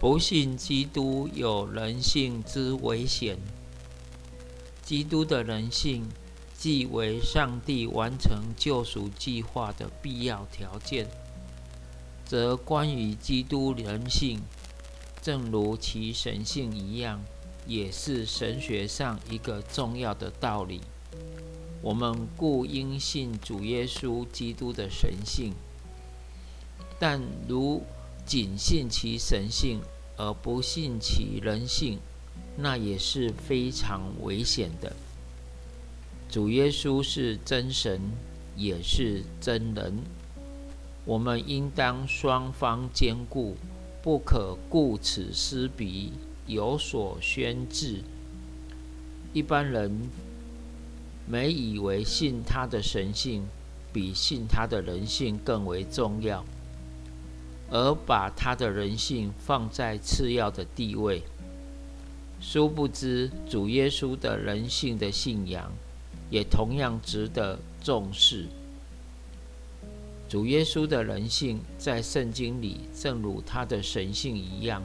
不信基督有人性之危险。基督的人性，即为上帝完成救赎计划的必要条件。则关于基督人性，正如其神性一样，也是神学上一个重要的道理。我们故应信主耶稣基督的神性，但如仅信其神性而不信其人性，那也是非常危险的。主耶稣是真神，也是真人，我们应当双方兼顾，不可顾此失彼，有所宣制。一般人没以为信他的神性比信他的人性更为重要。而把他的人性放在次要的地位，殊不知主耶稣的人性的信仰也同样值得重视。主耶稣的人性在圣经里，正如他的神性一样，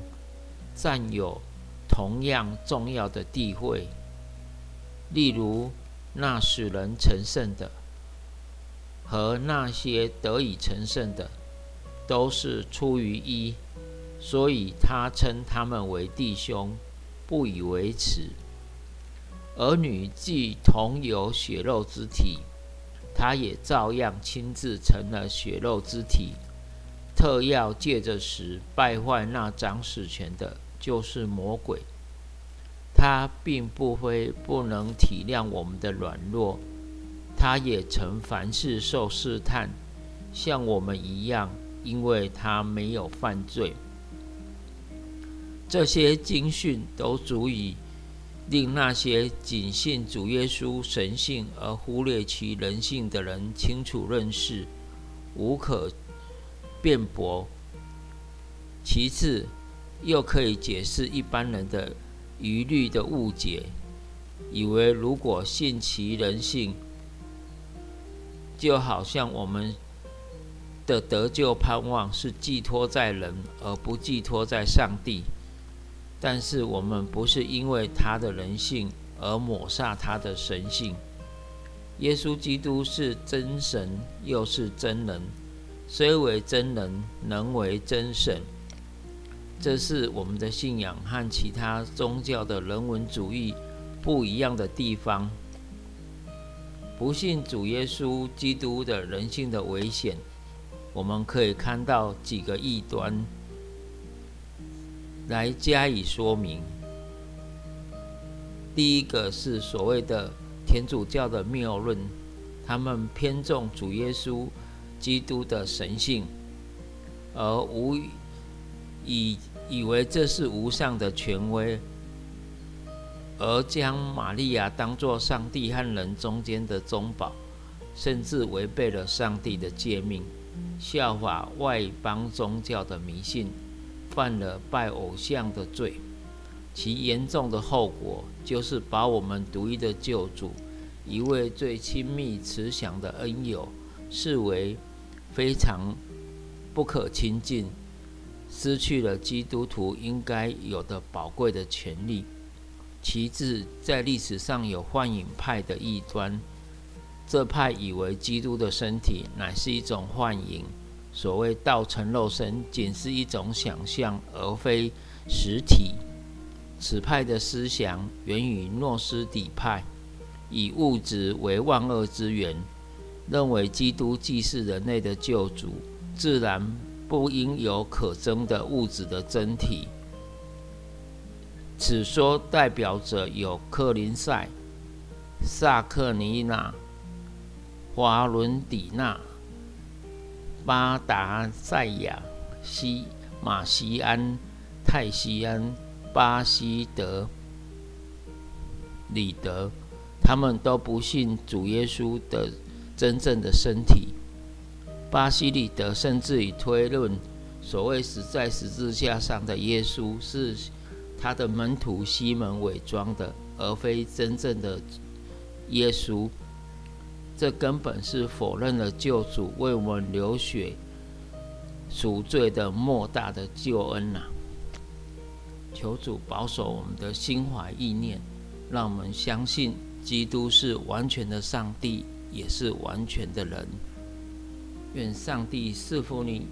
占有同样重要的地位。例如，那使人成圣的和那些得以成圣的。都是出于一，所以他称他们为弟兄，不以为耻。儿女既同有血肉之体，他也照样亲自成了血肉之体。特要借着时败坏那掌死权的，就是魔鬼。他并不非不能体谅我们的软弱，他也曾凡事受试探，像我们一样。因为他没有犯罪，这些经训都足以令那些仅信主耶稣神性而忽略其人性的人清楚认识，无可辩驳。其次，又可以解释一般人的疑虑的误解，以为如果信其人性，就好像我们。的得救盼望是寄托在人，而不寄托在上帝。但是我们不是因为他的人性而抹杀他的神性。耶稣基督是真神，又是真人，虽为真人，能为真神。这是我们的信仰和其他宗教的人文主义不一样的地方。不信主耶稣基督的人性的危险。我们可以看到几个异端来加以说明。第一个是所谓的天主教的谬论，他们偏重主耶稣基督的神性，而无以以为这是无上的权威，而将玛利亚当作上帝和人中间的中保，甚至违背了上帝的诫命。效法外邦宗教的迷信，犯了拜偶像的罪，其严重的后果就是把我们独一的救主，一位最亲密慈祥的恩友，视为非常不可亲近，失去了基督徒应该有的宝贵的权利。其次，在历史上有幻影派的异端。这派以为基督的身体乃是一种幻影，所谓道成肉身仅是一种想象，而非实体。此派的思想源于诺斯底派，以物质为万恶之源，认为基督既是人类的救主，自然不应有可憎的物质的真体。此说代表着有克林塞、萨克尼娜。华伦底纳、巴达塞亚、西马西安、泰西安、巴西德、里德，他们都不信主耶稣的真正的身体。巴西里德甚至以推论，所谓死在十字架上的耶稣是他的门徒西门伪装的，而非真正的耶稣。这根本是否认了救主为我们流血赎罪的莫大的救恩呐！求主保守我们的心怀意念，让我们相信基督是完全的上帝，也是完全的人。愿上帝赐福你。